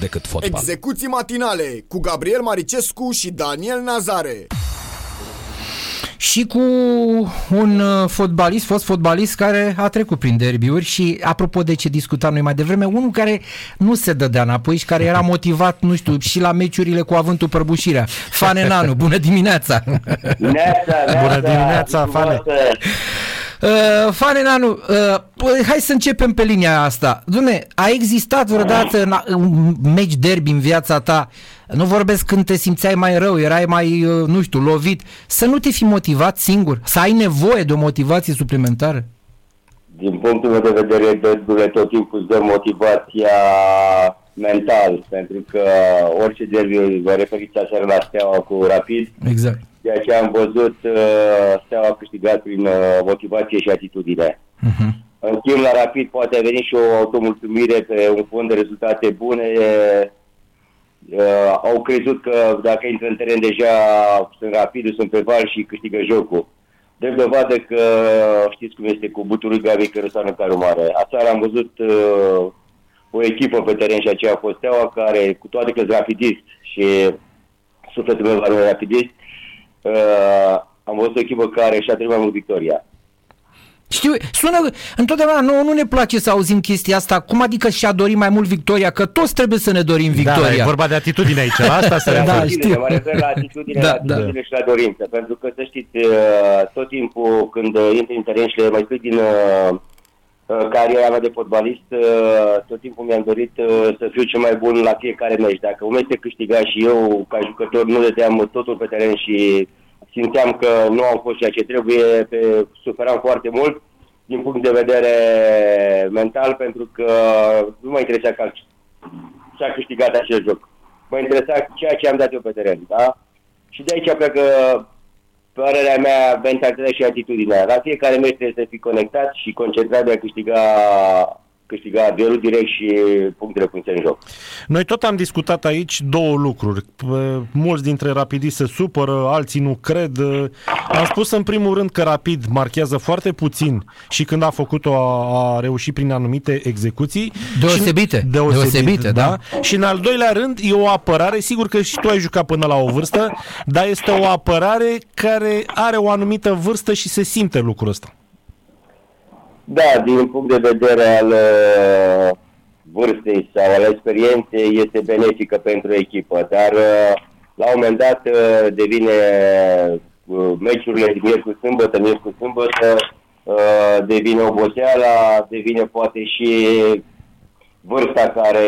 decât fotbal. Execuții matinale cu Gabriel Maricescu și Daniel Nazare. și cu un uh, fotbalist, fost fotbalist care a trecut prin derbiuri și apropo de ce discutam noi mai devreme, unul care nu se dădea înapoi și care era motivat, nu știu, și la meciurile cu avântul prăbușirea. Fane Nanu, bună dimineața! Neața, neața, Bună dimineața, Fane. Frumoasă. Uh, Fane Nanu, uh, păi, hai să începem pe linia asta. Dumne, a existat vreodată în, un meci derby în viața ta, nu vorbesc când te simțeai mai rău, erai mai, uh, nu știu, lovit, să nu te fi motivat singur, să ai nevoie de o motivație suplimentară? Din punctul meu de vedere, derbiurile tot timpul îți dă motivația mental, pentru că orice derby, vă referiți aseară la Steaua cu Rapid, Exact. De aceea am văzut uh, Steaua a câștigat prin uh, motivație și atitudine. Uh-huh. În schimb, la Rapid poate a venit și o automulțumire pe un fond de rezultate bune. Uh, au crezut că dacă intră în teren deja sunt rapid, sunt pe val și câștigă jocul. De dovadă că știți cum este cu buturul Gabi Cărăsană Caru Mare. Aseară am văzut uh, o echipă pe teren și aceea a fost Steaua care, cu toate că sunt rapidist și sufletul meu va rămâne rapidist, uh, am văzut o echipă care și-a trăit mai mult victoria. Știu, sună, întotdeauna nouă nu ne place să auzim chestia asta, cum adică și-a dorit mai mult victoria, că toți trebuie să ne dorim Da, victoria. e vorba de atitudine aici. La asta se Da, referă. știu. Atitudine, Mă refer la atitudine, Da, la atitudine și la dorință. Pentru că, să știți, uh, tot timpul când uh, intri în teren și le mai spui din uh, uh, cariera mea de fotbalist, uh, tot timpul mi-am dorit uh, să fiu cel mai bun la fiecare meci. Dacă un meci se câștiga și eu, ca jucător, nu dădeam totul pe teren și simțeam că nu am fost ceea ce trebuie, pe, suferam foarte mult din punct de vedere mental, pentru că nu mă interesa ca și a câștigat acel joc. Mă interesa ceea ce am dat eu pe teren, da? Și de aici pleacă părerea mea, mentalitatea și atitudinea. La fiecare meci trebuie să fii conectat și concentrat de a câștiga, câștiga duelul direct și punctele puse în joc. Noi tot am discutat aici două lucruri. P- Mulți dintre rapidiști se supără, alții nu cred. Am spus în primul rând că Rapid marchează foarte puțin și când a făcut-o a, a reușit prin anumite execuții. Deosebite, Și, deosebite, da. Și în al doilea rând e o apărare, sigur că și tu ai jucat până la o vârstă, dar este o apărare care are o anumită vârstă și se simte lucrul ăsta. Da, din punct de vedere al uh, vârstei sau al experienței este benefică pentru echipă, dar uh, la un moment dat uh, devine uh, meciurile din miercuri sâmbătă, miercuri sâmbătă, uh, devine oboseala, devine poate și vârsta care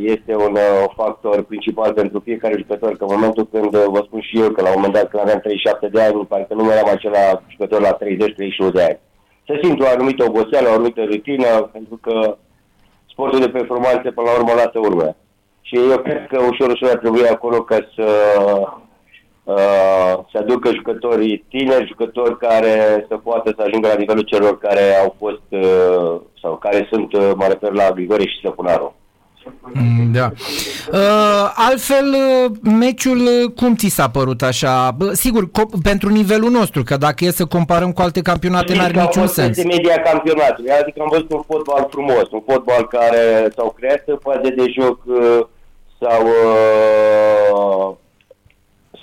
este un uh, factor principal pentru fiecare jucător, că în momentul când uh, vă spun și eu că la un moment dat când aveam 37 de ani, parcă nu mai eram acela jucător la 30-31 de ani. Se simte o anumită oboseală, o anumită rutină, pentru că sportul de performanță până la urmă lasă urme. Și eu cred că ușor, ușor ar trebui acolo ca să uh, să aducă jucătorii tineri, jucători care să poată să ajungă la nivelul celor care au fost uh, sau care sunt, uh, mă refer la Grigore și Săpunaru. Mm, Da. Uh, altfel, uh, meciul, uh, cum ți s-a părut așa? Bă, sigur, co- pentru nivelul nostru, că dacă e să comparăm cu alte campionate, Știți n-are că a niciun fost sens. peste media campionatului, adică am văzut un fotbal frumos, un fotbal care s-au creat faze de joc, uh, s-au, uh,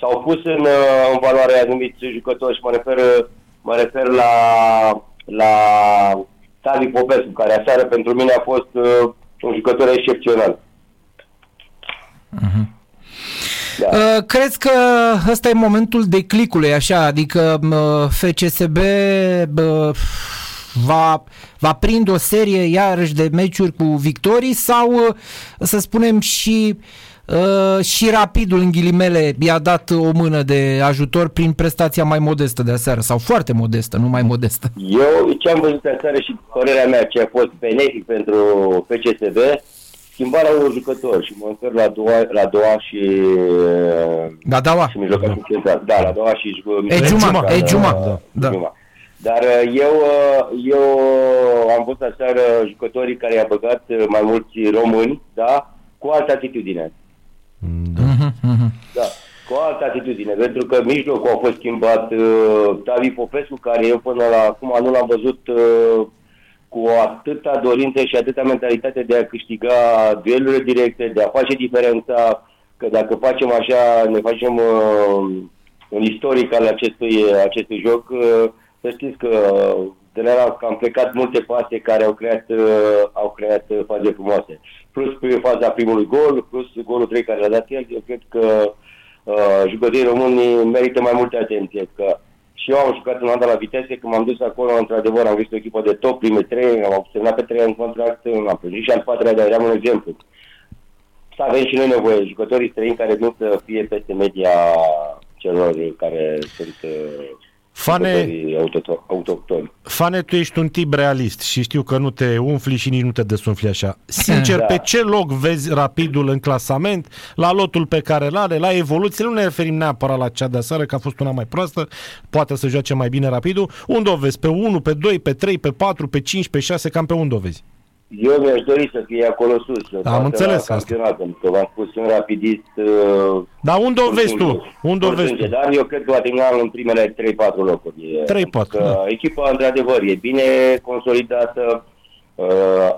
s-au pus în, uh, în valoare anumiți jucători și mă refer, mă refer la, la Tavi Popescu, care aseară pentru mine a fost uh, un jucător excepțional. Da. Uh, crezi că ăsta e momentul declicului, așa, adică uh, FCSB uh, va, va prinde o serie iarăși de meciuri cu victorii sau, uh, să spunem, și uh, și rapidul în ghilimele i-a dat o mână de ajutor prin prestația mai modestă de aseară sau foarte modestă, nu mai modestă. Eu ce am văzut aseară și părerea mea ce a fost benefic pentru PCSB, schimbarea unor jucători și mă refer la doua, la doua și Da, da, da. și mijlocașul central. Da, la doua și Ejuma, Ejuma, da. Da. Ejuma. Dar uh, eu, uh, eu am văzut aseară jucătorii care i-a băgat uh, mai mulți români, da, cu altă atitudine. Mhm, mhm. Da, cu altă atitudine, pentru că mijlocul a fost schimbat uh, David Popescu, care eu până la acum nu l-am văzut uh, cu atâta dorință și atâta mentalitate de a câștiga duelurile directe, de a face diferența, că dacă facem așa, ne facem uh, un istoric al acestui, acestui joc, uh, să știți că de la că am plecat multe pase care au creat, uh, au creat uh, faze frumoase. Plus pe faza primului gol, plus golul 3 care l-a dat el, eu cred că uh, jucătorii români merită mai multe atenție, că și eu am jucat în Anda la Vitesse, când m-am dus acolo, într-adevăr, am văzut o echipă de top, prime trei, am semnat pe trei în contract, am prins și al patrulea, dar eram un exemplu. Să avem și noi nevoie, jucătorii străini care nu să fie peste media celor care sunt uh, Fane, autohtoni. Fane, tu ești un tip realist și știu că nu te umfli și nici nu te desumfli așa. Sincer, Da. pe ce loc vezi rapidul în clasament, la lotul pe care îl are, la evoluție, nu ne referim neapărat la cea de aseară, că a fost una mai proastă, poate să joace mai bine rapidul. Unde o vezi? Pe 1, pe 2, pe 3, pe 4, pe 5, pe 6, cam pe unde o vezi? Eu mi-aș dori să fie acolo sus. Să poată înțeles la asta. campionat, Pentru că v-am spus, sunt rapidist. Uh, Dar unde o vezi tu? Unde o vezi oricunde, tu? Dar eu cred că va termina în primele 3-4 locuri. E- 3-4, Că da. echipa, într-adevăr, e bine consolidată. Uh,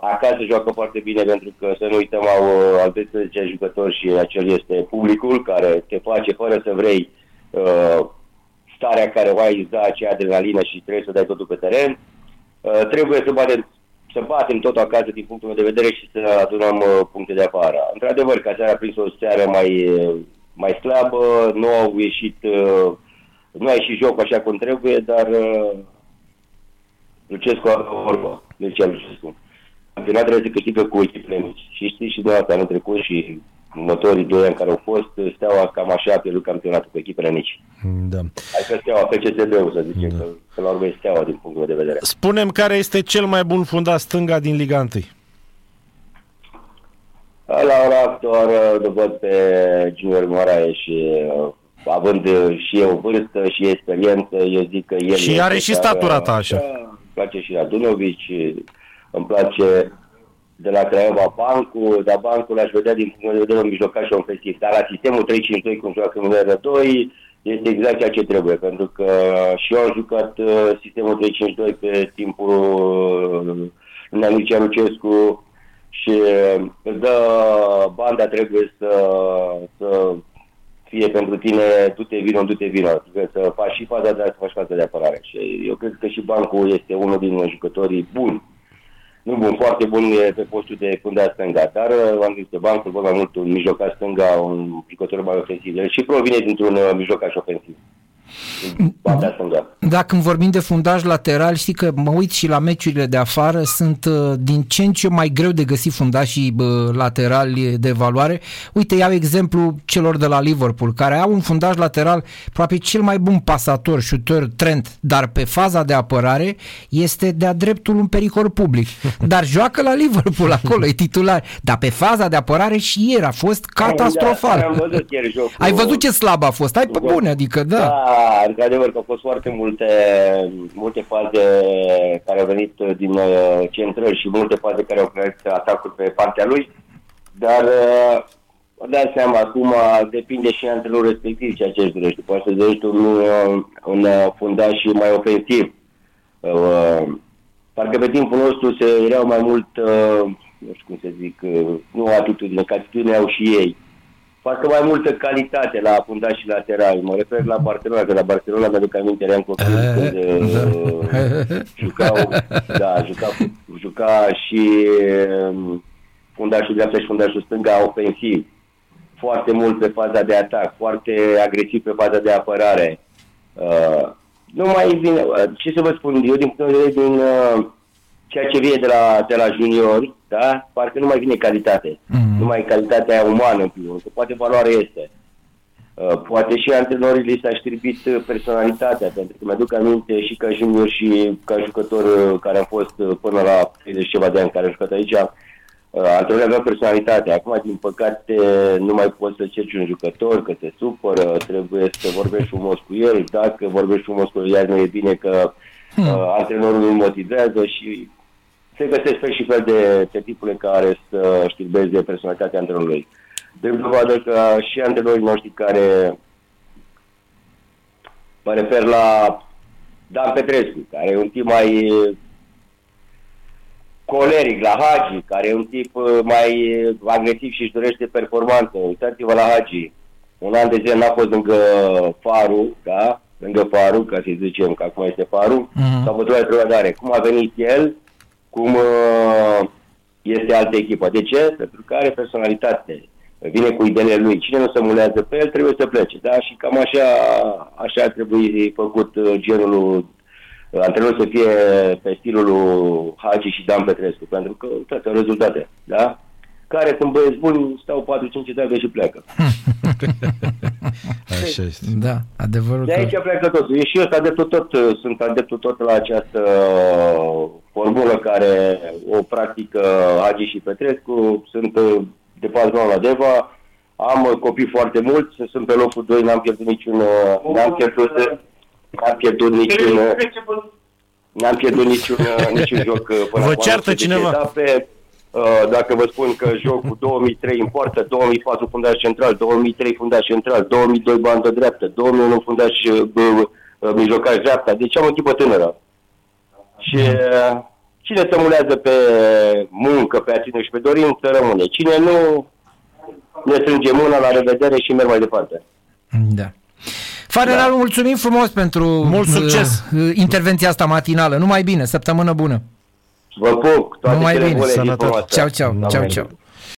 acasă joacă foarte bine pentru că, să nu uităm, au uh, al 12 jucători și acel este publicul care te face fără să vrei uh, starea care o ai, îți dă acea adrenalină și trebuie să dai totul pe teren. Uh, trebuie să batem, să batem tot acasă din punctul meu de vedere și să adunăm uh, puncte de afară. Într-adevăr, că seara a prins o seară mai, uh, mai slabă, nu au ieșit, uh, nu a ieșit jocul așa cum trebuie, dar uh, Lucescu are o vorbă, Mircea Lucescu. Campionatul trebuie să câștigă cu echipele mici. Și știți și dumneavoastră anul trecut și următorii doi ani care au fost, Steaua cam așa a pierdut campionatul cu echipele mici. Da. Adică Steaua, FCSB-ul să zicem, da. că, că la urmă e Steaua din punctul meu de vedere. Spunem care este cel mai bun fundat stânga din Liga 1. La ora actuală îl văd pe Junior Moraes și uh, având uh, și eu vârstă și experiență, eu zic că el... Și este are și care- statura ta, așa. Da, îmi place și Radunovici, îmi place de la Craiova Bancu, dar Bancu l-aș vedea din punct de vedere un mijlocaș ofensiv. Dar la sistemul 3-5-2, cum joacă în R2, este exact ceea ce trebuie, pentru că și eu am jucat uh, sistemul 3-5-2 pe timpul uh, lui Mircea Lucescu și uh, îți dă banda trebuie să, să fie pentru tine du-te vino, du-te vino, adică să faci și faza de să faci faza de apărare. Și eu cred că și Bancu este unul din jucătorii buni. Nu bun, foarte bun e pe postul de fundaș stânga, dar uh, am zis că Bancul văd mai mult un mijlocaș stânga, un jucător mai ofensiv. El și provine dintr-un uh, mijlocaș ofensiv. Din Partea stânga. Dacă îmi vorbim de fundaj lateral, știi că mă uit și la meciurile de afară, sunt uh, din ce în ce mai greu de găsit fundașii uh, laterali de valoare. Uite, iau exemplu celor de la Liverpool, care au un fundaj lateral probabil cel mai bun pasator, shooter, Trent, dar pe faza de apărare este de-a dreptul un pericol public. Dar joacă la Liverpool, acolo e titular. Dar pe faza de apărare și ieri a fost catastrofal. Am văzut ieri jocul. Ai văzut ce slab a fost? Hai pe Da. bune, adică da. Da, într-adevăr că au fost foarte multe, multe faze care au venit din uh, centrări și multe faze care au creat atacuri pe partea lui, dar uh, vă dați seama, acum depinde și antrenorul respectiv ceea ce își dorește. Poate să dorești un, uh, un uh, fundaș mai ofensiv. Uh, parcă pe timpul nostru se erau mai mult, uh, nu știu cum să zic, uh, nu atitudine, că atitudine au și ei facă mai multă calitate la fundașii laterali. Mă refer la Barcelona, că la Barcelona mi-aduc aminte, eram copil Eh, când uh, jucau, da, juca, juca și um, fundașul dreapta și fundașul stânga ofensiv. Foarte mult pe faza de atac, foarte agresiv pe faza de apărare. Uh, nu mai vine, uh, ce să vă spun, eu din punct de vedere din uh, ceea ce vine de la, de la juniori, da, parcă nu mai vine calitate. Mhm. Nu mai e calitatea umană în primul rând, că poate valoare este. Uh, poate și antrenorii li s-a știrbit uh, personalitatea, pentru că mi-aduc aminte și ca junior și ca jucător uh, care am fost uh, până la 30 ceva de ani care am jucat aici, uh, antrenorii aveau personalitate. Acum, din păcate, nu mai poți să ceri un jucător, că te supără, trebuie să vorbești frumos cu el, dacă vorbești frumos cu el, iar nu e bine că uh, antrenorul nu motivează și se găsesc fel și fel de, de tipule care să știrbeze personalitatea antrenorului. De dovadă că și antrenorii noștri care mă refer la Dan Petrescu, care e un tip mai coleric la Hagi, care e un tip uh, mai agresiv și își dorește performanță. Uitați-vă la Hagi. Un an de zile n-a fost lângă farul, da? Lângă farul, ca să zicem că acum este farul. Mhm. S-a bătut la trădare. Cum a venit el, cum uh, este altă echipă. De ce? Pentru că are personalitate. Vine cu ideile lui. Cine nu se mulează pe el, trebuie să plece. Da? Și cam așa, așa ar trebui făcut uh, genul lui antrenorul să fie pe stilul lui Hagi și Dan Petrescu, pentru că toate au rezultate, da? Care sunt băieți buni, stau 4-5 etape și pleacă. Așa este. Da, adevărul De că... aici pleacă totul. Și eu sunt adeptul tot, sunt adeptul tot la această uh, formulă care o practică Hagi și Petrescu. Sunt uh, de patru la Deva. Am uh, copii foarte mulți, sunt pe locul 2, n-am pierdut niciun, uh, n-am pierdut, n-am pierdut niciun, uh, n-am pierdut niciun, uh, niciun joc uh, până Vă acum. ceartă 10 cineva? Etape, Uh, dacă vă spun că jocul 2003 în poartă, 2004 fundaș central, 2003 fundaș central, 2002 bandă dreaptă, 2001 fundaș uh, uh, mijlocaș dreapta, deci am o echipă tânără. Și uh, cine se mulează pe muncă, pe ațină și pe dorință, rămâne. Cine nu, ne strânge mâna, la revedere și merg mai departe. Da. Fareral, da. mulțumim frumos pentru Mult succes! uh, intervenția asta matinală. Numai bine, săptămână bună! Vă pup, toate Numai cele bine, bune din sănătate. frumoase. Ceau, ceau, La ceau, mâine. ceau.